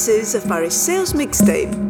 This is a Paris Sales Mixtape.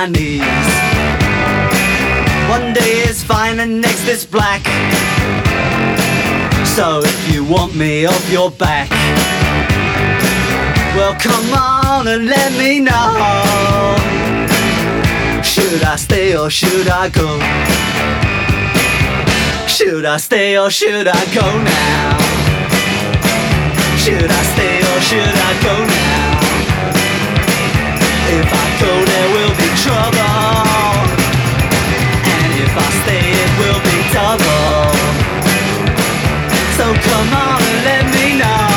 My knees. One day is fine and next is black. So if you want me off your back, well come on and let me know. Should I stay or should I go? Should I stay or should I go now? Should I stay or should I go now? If I go there will trouble And if I stay it will be double So come on and let me know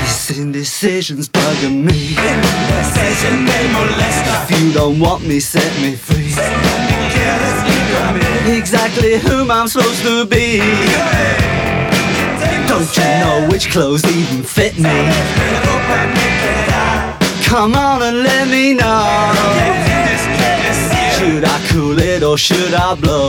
This indecision's bugging me If you don't want me, set me free. Set me careless, exactly whom I'm supposed to be. Don't you know which clothes even fit me? Come on and let me know. Should I cool it or should I blow?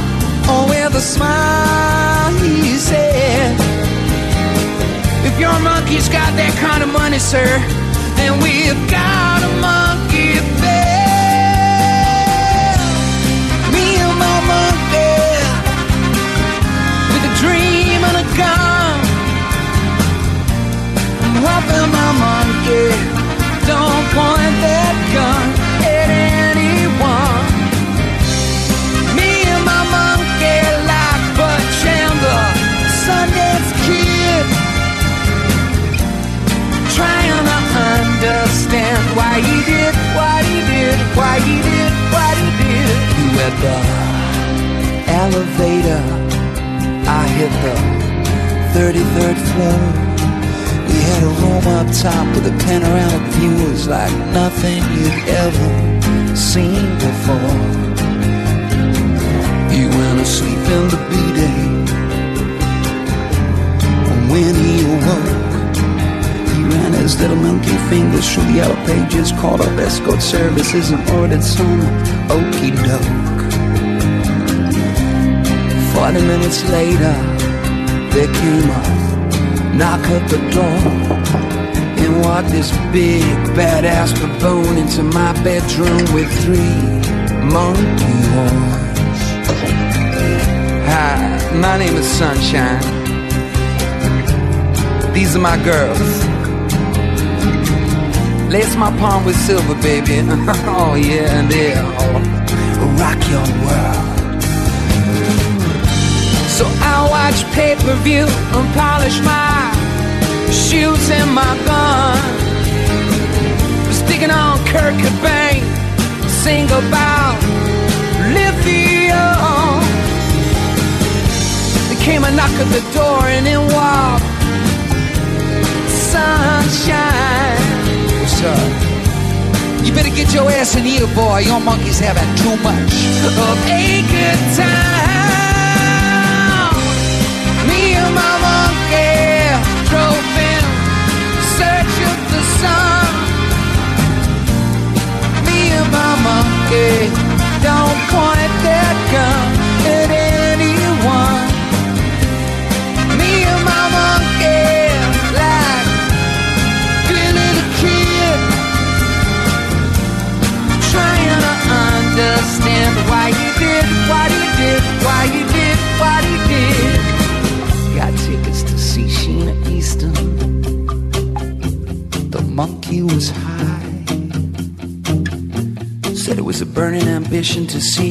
Oh, with a smile, he said, If your monkey's got that kind of money, sir, then we've got a monkey bell. Me and my monkey, with a dream and a gun. I'm hoping my monkey don't point that gun why he did what he did, why he did what he did. You at the elevator, I hit the 33rd floor. We had a room up top with a panoramic view. It was like nothing you'd ever seen before. He went to sleep in the B-day. When he awoke, his little monkey fingers through the yellow pages, called up escort services and ordered some okey doke. Forty minutes later, there came a knock at the door. And walked this big badass baboon into my bedroom with three monkey horns. Hi, my name is Sunshine. These are my girls. Lace my palm with silver, baby. oh yeah, and they'll rock your world. So I watch pay-per-view and polish my shoes and my gun. Sticking on Kurt Cobain, sing about lithium. There came a knock at the door and in walked sunshine. Up? You better get your ass in here, boy. Your monkey's having too much of a good time. Burning to see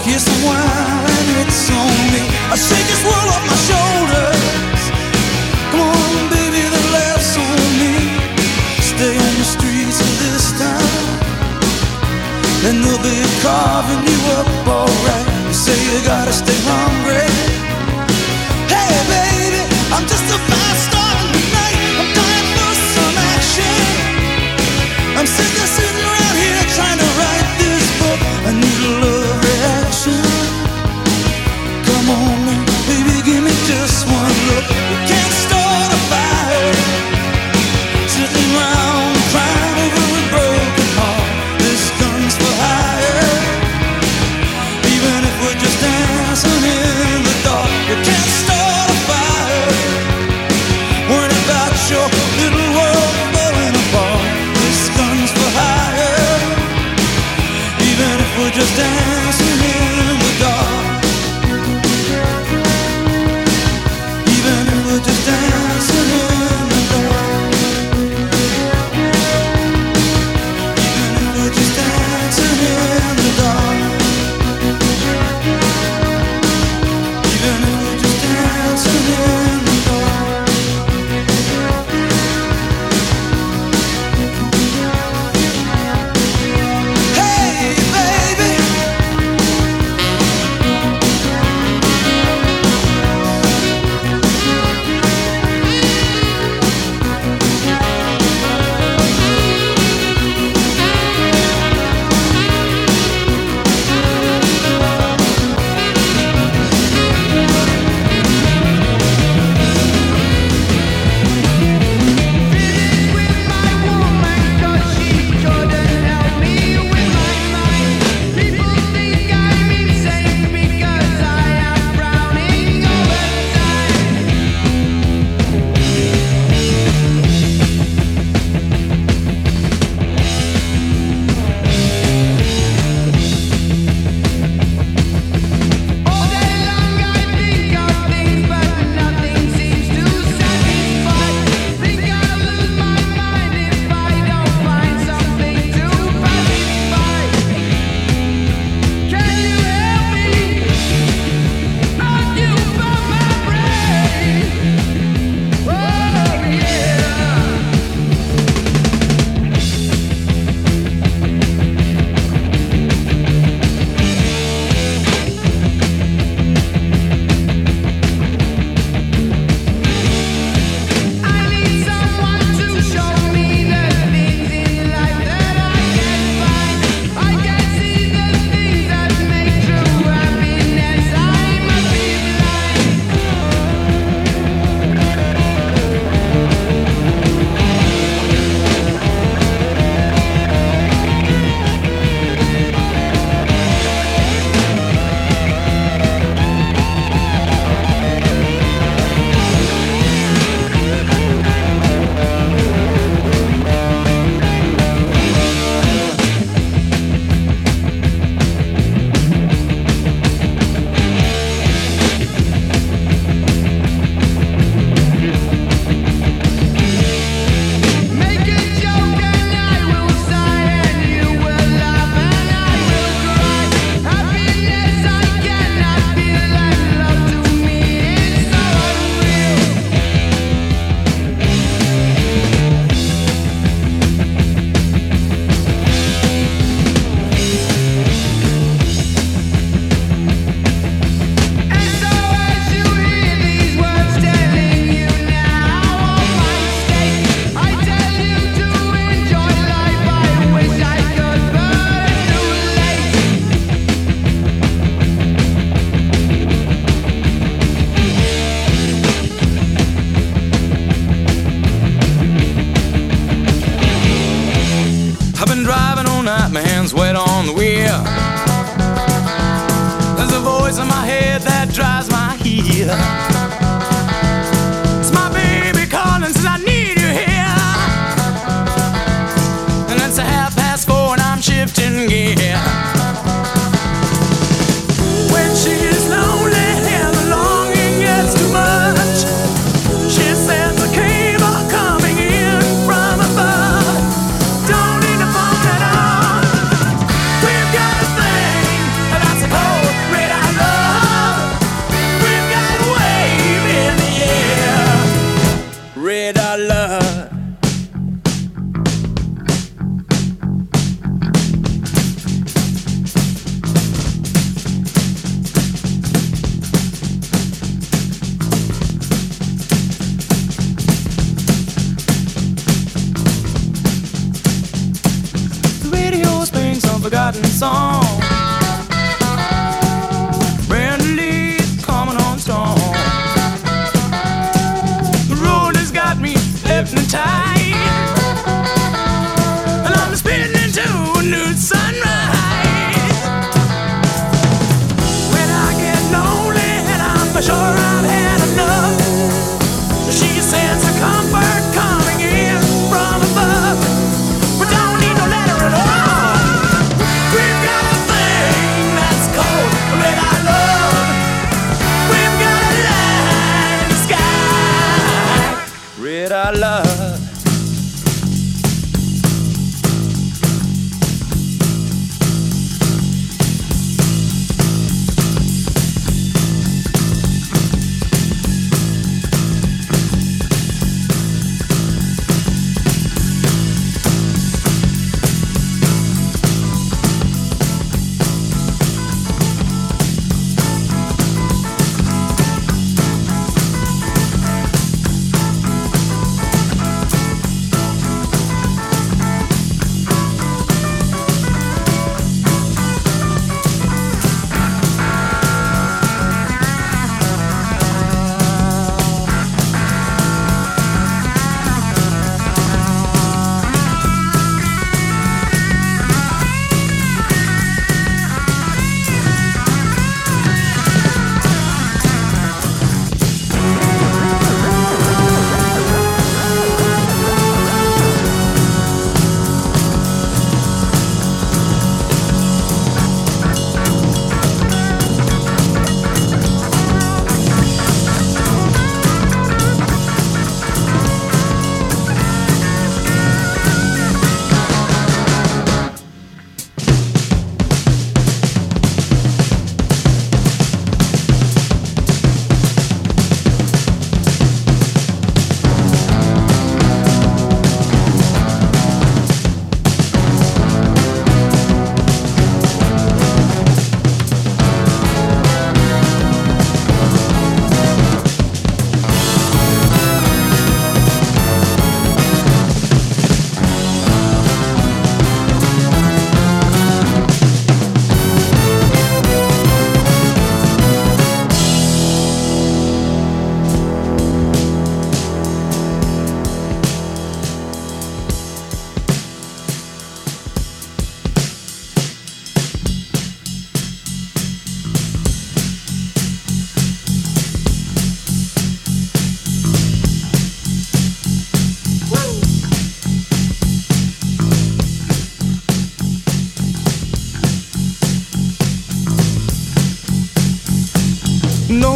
kiss wine, it's on me. I shake this world off my shoulders. Come on, baby, the laughs on me. Stay on the streets of this town, and they'll be carving you up alright. You say you gotta stay hungry. Hey, baby, I'm just a fast.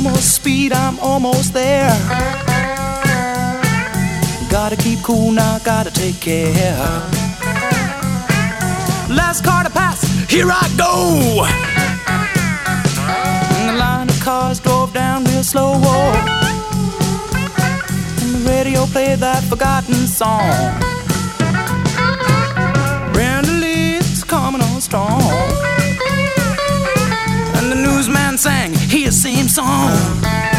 almost speed, I'm almost there. Gotta keep cool now, gotta take care. Last car to pass, here I go. And the line of cars drove down real slow. Oh. And the radio played that forgotten song. a same song.